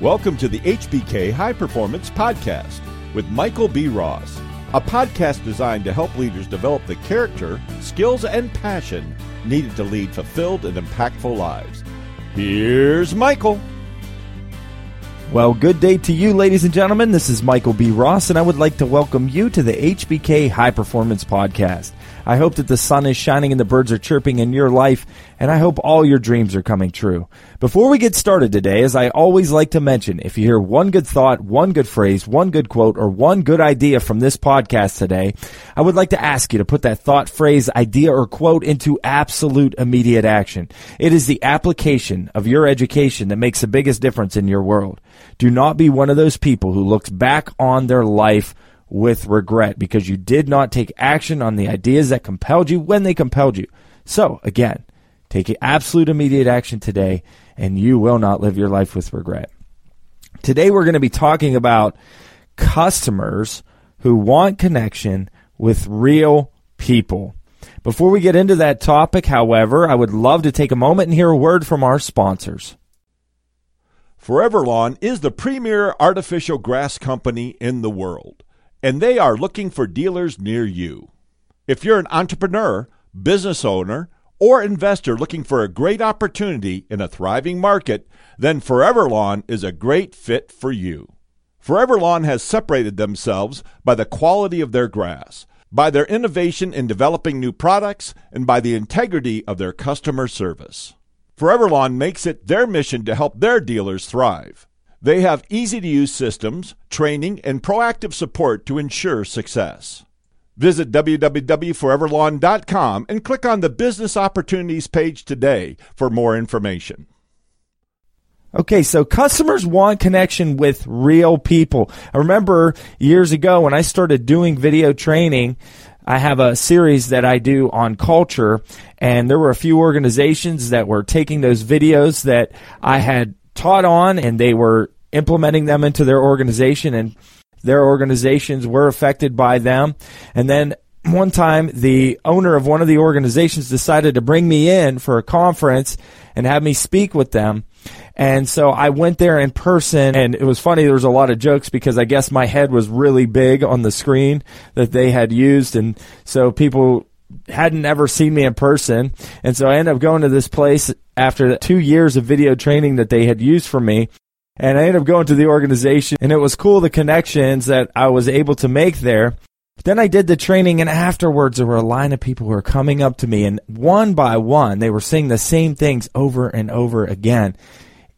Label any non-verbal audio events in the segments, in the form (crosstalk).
Welcome to the HBK High Performance Podcast with Michael B. Ross, a podcast designed to help leaders develop the character, skills, and passion needed to lead fulfilled and impactful lives. Here's Michael. Well, good day to you, ladies and gentlemen. This is Michael B. Ross, and I would like to welcome you to the HBK High Performance Podcast. I hope that the sun is shining and the birds are chirping in your life, and I hope all your dreams are coming true. Before we get started today, as I always like to mention, if you hear one good thought, one good phrase, one good quote, or one good idea from this podcast today, I would like to ask you to put that thought, phrase, idea, or quote into absolute immediate action. It is the application of your education that makes the biggest difference in your world. Do not be one of those people who looks back on their life with regret because you did not take action on the ideas that compelled you when they compelled you. So, again, take absolute immediate action today and you will not live your life with regret. Today, we're going to be talking about customers who want connection with real people. Before we get into that topic, however, I would love to take a moment and hear a word from our sponsors. Forever Lawn is the premier artificial grass company in the world and they are looking for dealers near you. If you're an entrepreneur, business owner, or investor looking for a great opportunity in a thriving market, then Forever Lawn is a great fit for you. Forever Lawn has separated themselves by the quality of their grass, by their innovation in developing new products, and by the integrity of their customer service. Forever Lawn makes it their mission to help their dealers thrive. They have easy to use systems, training, and proactive support to ensure success. Visit www.foreverlawn.com and click on the Business Opportunities page today for more information. Okay, so customers want connection with real people. I remember years ago when I started doing video training, I have a series that I do on culture, and there were a few organizations that were taking those videos that I had taught on and they were implementing them into their organization and their organizations were affected by them. And then one time the owner of one of the organizations decided to bring me in for a conference and have me speak with them. And so I went there in person and it was funny. There was a lot of jokes because I guess my head was really big on the screen that they had used. And so people hadn't ever seen me in person. And so I ended up going to this place after two years of video training that they had used for me. And I ended up going to the organization and it was cool the connections that I was able to make there. Then I did the training and afterwards there were a line of people who were coming up to me and one by one they were saying the same things over and over again.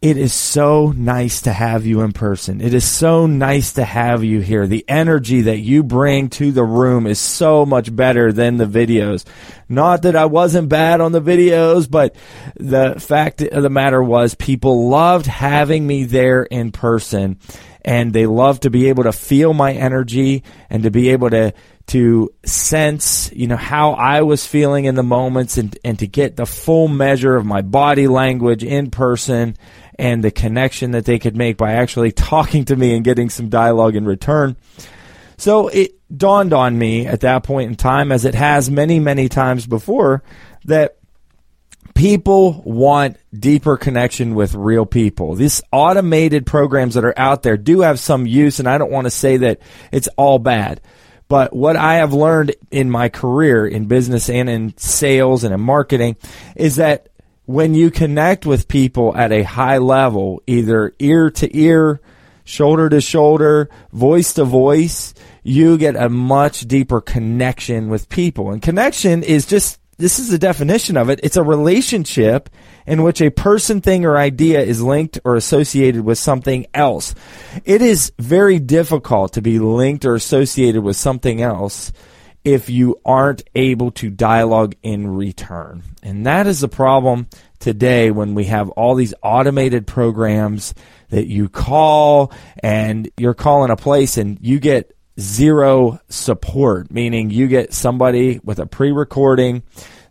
It is so nice to have you in person. It is so nice to have you here. The energy that you bring to the room is so much better than the videos. Not that I wasn't bad on the videos, but the fact of the matter was people loved having me there in person and they loved to be able to feel my energy and to be able to to sense, you know, how I was feeling in the moments and, and to get the full measure of my body language in person and the connection that they could make by actually (laughs) talking to me and getting some dialogue in return. So it dawned on me at that point in time, as it has many, many times before, that people want deeper connection with real people. These automated programs that are out there do have some use, and I don't want to say that it's all bad. But what I have learned in my career in business and in sales and in marketing is that when you connect with people at a high level, either ear to ear, shoulder to shoulder, voice to voice, you get a much deeper connection with people. And connection is just, this is the definition of it. It's a relationship in which a person, thing, or idea is linked or associated with something else. It is very difficult to be linked or associated with something else if you aren't able to dialogue in return. And that is the problem today when we have all these automated programs that you call and you're calling a place and you get zero support, meaning you get somebody with a pre recording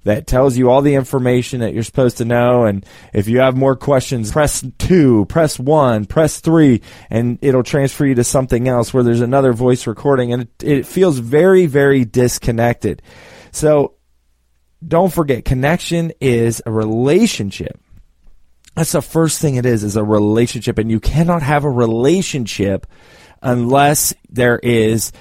that tells you all the information that you're supposed to know. And if you have more questions, press two, press one, press three, and it'll transfer you to something else where there's another voice recording. And it, it feels very, very disconnected. So don't forget, connection is a relationship. That's the first thing it is, is a relationship. And you cannot have a relationship unless there is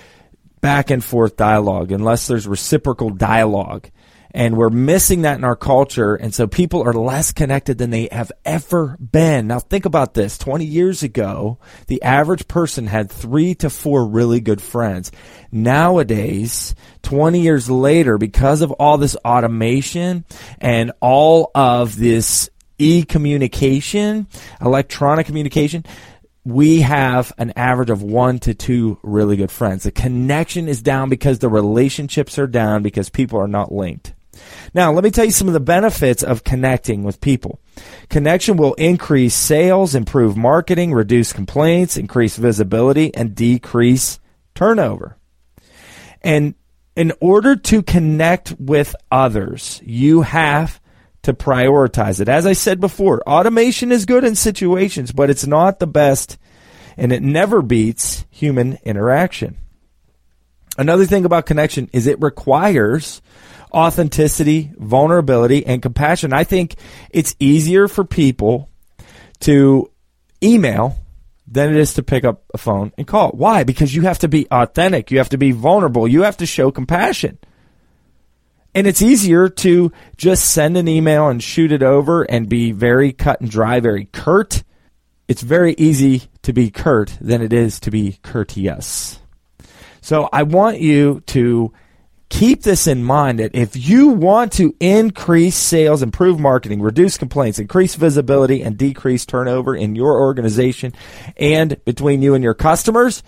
back and forth dialogue, unless there's reciprocal dialogue. And we're missing that in our culture. And so people are less connected than they have ever been. Now think about this. 20 years ago, the average person had three to four really good friends. Nowadays, 20 years later, because of all this automation and all of this e-communication, electronic communication, we have an average of one to two really good friends. The connection is down because the relationships are down because people are not linked. Now, let me tell you some of the benefits of connecting with people. Connection will increase sales, improve marketing, reduce complaints, increase visibility, and decrease turnover. And in order to connect with others, you have to prioritize it. As I said before, automation is good in situations, but it's not the best and it never beats human interaction. Another thing about connection is it requires authenticity, vulnerability, and compassion. I think it's easier for people to email than it is to pick up a phone and call. Why? Because you have to be authentic. You have to be vulnerable. You have to show compassion. And it's easier to just send an email and shoot it over and be very cut and dry, very curt. It's very easy to be curt than it is to be courteous. So I want you to keep this in mind that if you want to increase sales, improve marketing, reduce complaints, increase visibility, and decrease turnover in your organization and between you and your customers,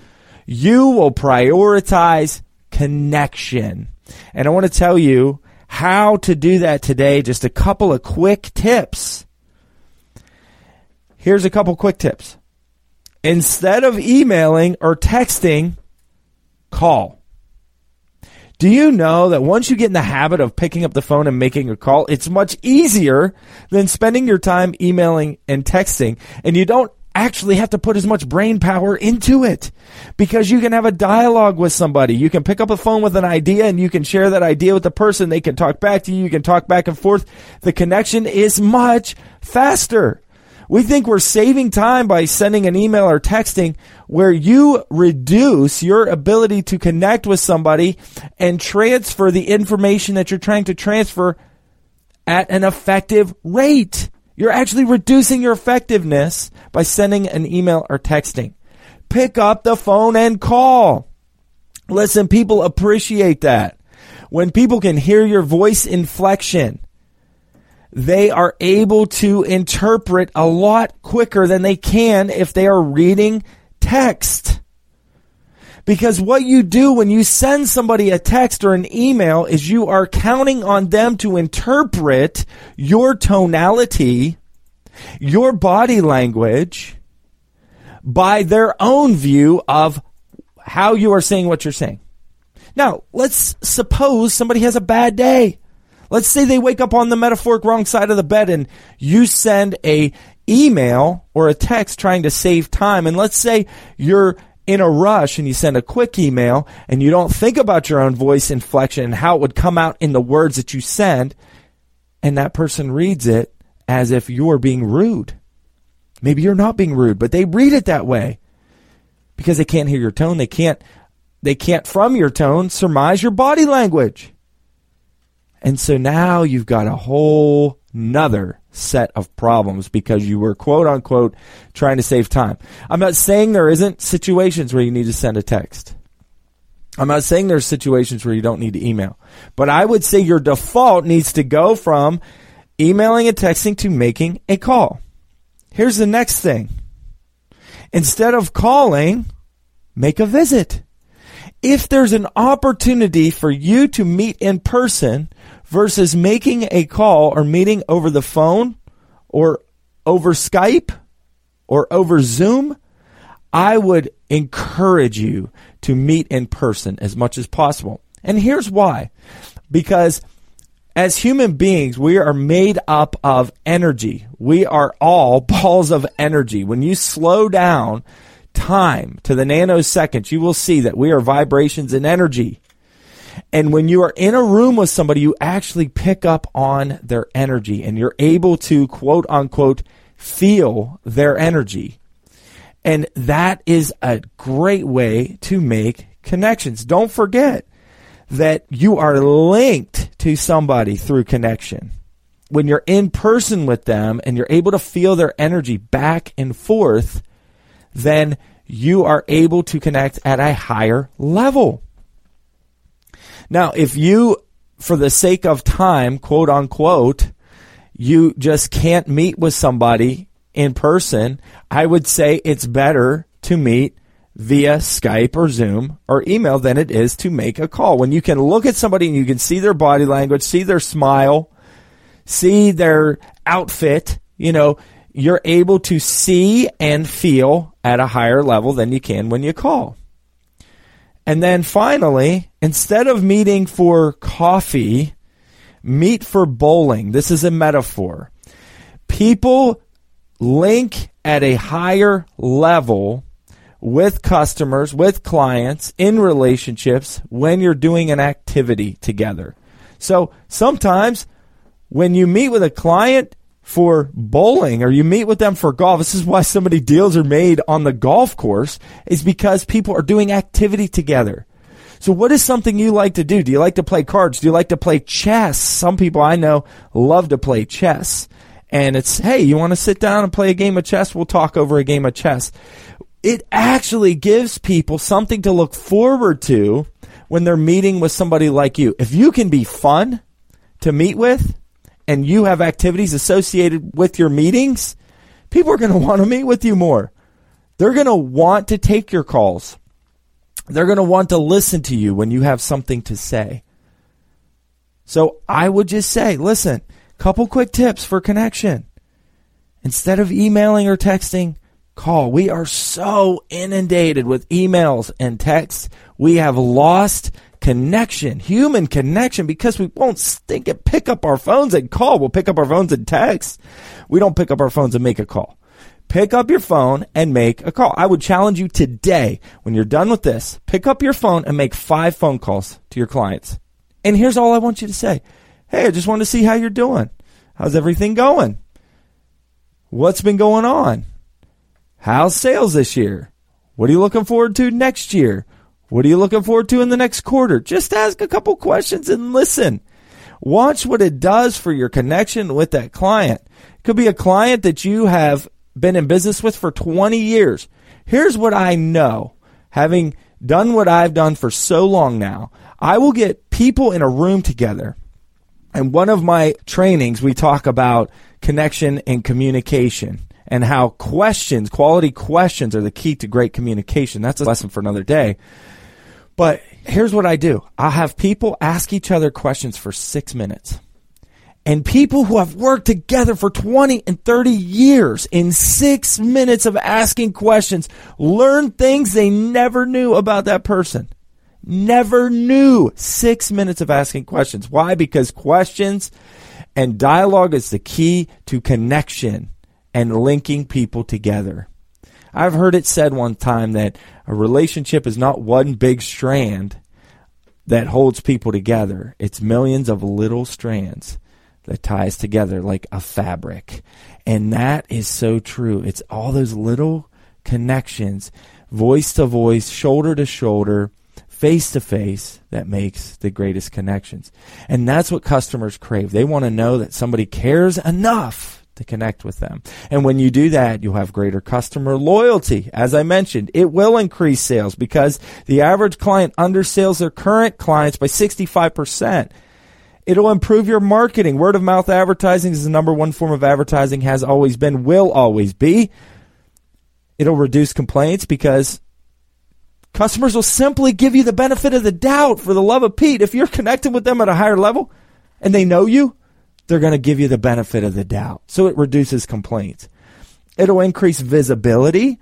you will prioritize connection. And I want to tell you how to do that today. Just a couple of quick tips. Here's a couple quick tips. Instead of emailing or texting, call. Do you know that once you get in the habit of picking up the phone and making a call, it's much easier than spending your time emailing and texting, and you don't actually have to put as much brain power into it because you can have a dialogue with somebody. You can pick up a phone with an idea and you can share that idea with the person. They can talk back to you. You can talk back and forth. The connection is much faster. We think we're saving time by sending an email or texting where you reduce your ability to connect with somebody and transfer the information that you're trying to transfer at an effective rate. You're actually reducing your effectiveness by sending an email or texting. Pick up the phone and call. Listen, people appreciate that. When people can hear your voice inflection, they are able to interpret a lot quicker than they can if they are reading text. Because what you do when you send somebody a text or an email is you are counting on them to interpret your tonality, your body language, by their own view of how you are saying what you're saying. Now, let's suppose somebody has a bad day. Let's say they wake up on the metaphoric wrong side of the bed and you send a email or a text trying to save time. And let's say you're in a rush and you send a quick email and you don't think about your own voice inflection and how it would come out in the words that you send. And that person reads it as if you're being rude. Maybe you're not being rude, but they read it that way because they can't hear your tone. They can't, they can't from your tone surmise your body language. And so now you've got a whole nother set of problems because you were quote unquote trying to save time. I'm not saying there isn't situations where you need to send a text. I'm not saying there's situations where you don't need to email, but I would say your default needs to go from emailing and texting to making a call. Here's the next thing. Instead of calling, make a visit. If there's an opportunity for you to meet in person, versus making a call or meeting over the phone or over Skype or over Zoom, I would encourage you to meet in person as much as possible. And here's why. Because as human beings, we are made up of energy. We are all (laughs) balls of energy. When you slow down time to the nanoseconds, you will see that we are vibrations and energy. And when you are in a room with somebody, you actually pick up on their energy and you're able to quote unquote feel their energy. And that is a great way to make connections. Don't forget that you are linked to somebody through connection. When you're in person with them and you're able to feel their energy back and forth, then you are able to connect at a higher level. Now, if you, for the sake of time, quote unquote, you just can't meet with somebody in person, I would say it's better to meet via Skype or Zoom or email than it is to make a call. When you can look at somebody and you can see their body language, see their smile, see their outfit, you know, you're able to see and feel at a higher level than you can when you call. And then finally, instead of meeting for coffee, meet for bowling. This is a metaphor. People link at a higher level with customers, with clients, in relationships when you're doing an activity together. So sometimes when you meet with a client for bowling or you meet with them for golf, this is why so many deals are made on the golf course, is because people are doing activity together. So what is something you like to do? Do you like to play cards? Do you like to play chess? Some people I know love to play chess. And it's, hey, you want to sit down and play a game of chess? We'll talk over a game of chess. It actually gives people something to look forward to when they're meeting with somebody like you. If you can be fun to meet with and you have activities associated with your meetings, people are going (laughs) to want to meet with you more. They're going to want to take your calls. They're going to want to listen to you when you have something to say. So I would just say, listen, couple quick tips for connection. Instead of emailing or texting, call. We are so inundated with emails and texts. We have lost connection, human connection, because we won't stink it, pick up our phones and call. We'll pick up our phones and text. We don't pick up our phones and make a call pick up your phone and make a call. I would challenge you today, when you're done with this, pick up your phone and make five phone calls to your clients. And here's all I want you to say. Hey, I just want to see how you're doing. How's everything going? What's been going on? How's sales this year? What are you looking forward to next year? What are you looking forward to in the next quarter? Just ask a couple questions and listen. Watch what it does for your connection with that client. It could be a client that you have been in business with for 20 years. Here's what I know, having done what I've done for so long now. I will get people in a room together. And one of my trainings, we talk about connection and communication and how questions, quality questions, are the key to great communication. That's a lesson for another day. But here's what I do I'll have people ask each other questions for six minutes and people who have worked together for 20 and 30 years in six minutes of asking questions learn things they never knew about that person. Never knew. Six minutes of asking questions. Why? Because questions and dialogue is the key to connection and linking people together. I've heard it said one time that a relationship is not one big strand that holds people together. It's millions of little strands that ties together like a fabric. And that is so true. It's all those little connections, voice to voice, shoulder to shoulder, face to face, that makes the greatest connections. And that's what customers crave. They want to know that somebody cares enough to connect with them. And when you do that, you'll have greater customer loyalty. As I mentioned, it will increase sales because the average client undersells their current clients by 65%. It'll improve your marketing. Word of mouth advertising is the number one form of advertising, has always been, will always be. It'll reduce complaints because customers will simply give you the benefit of the doubt for the love of Pete. If you're connected with them at a higher level and they know you, they're going to give you the benefit of the doubt. So it reduces complaints. It'll increase visibility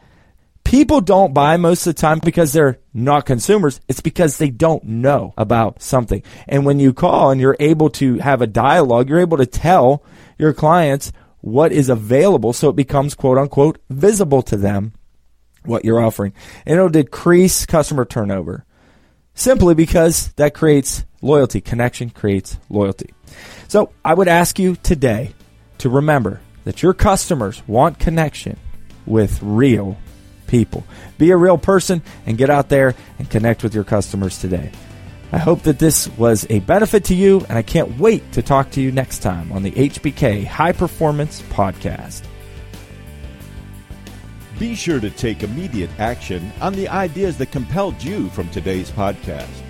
People don't buy most of the time because they're not consumers. It's because they don't know about something. And when you call and you're able to have a dialogue, you're able to tell your clients what is available so it becomes quote unquote visible to them what you're offering. And it'll decrease customer turnover simply because that creates loyalty. Connection creates loyalty. So I would ask you today to remember that your customers want connection with real people. Be a real person and get out there and connect with your customers today. I hope that this was a benefit to you, and I can't wait to talk to you next time on the HBK High Performance Podcast. Be sure to take immediate action on the ideas that compelled you from today's podcast.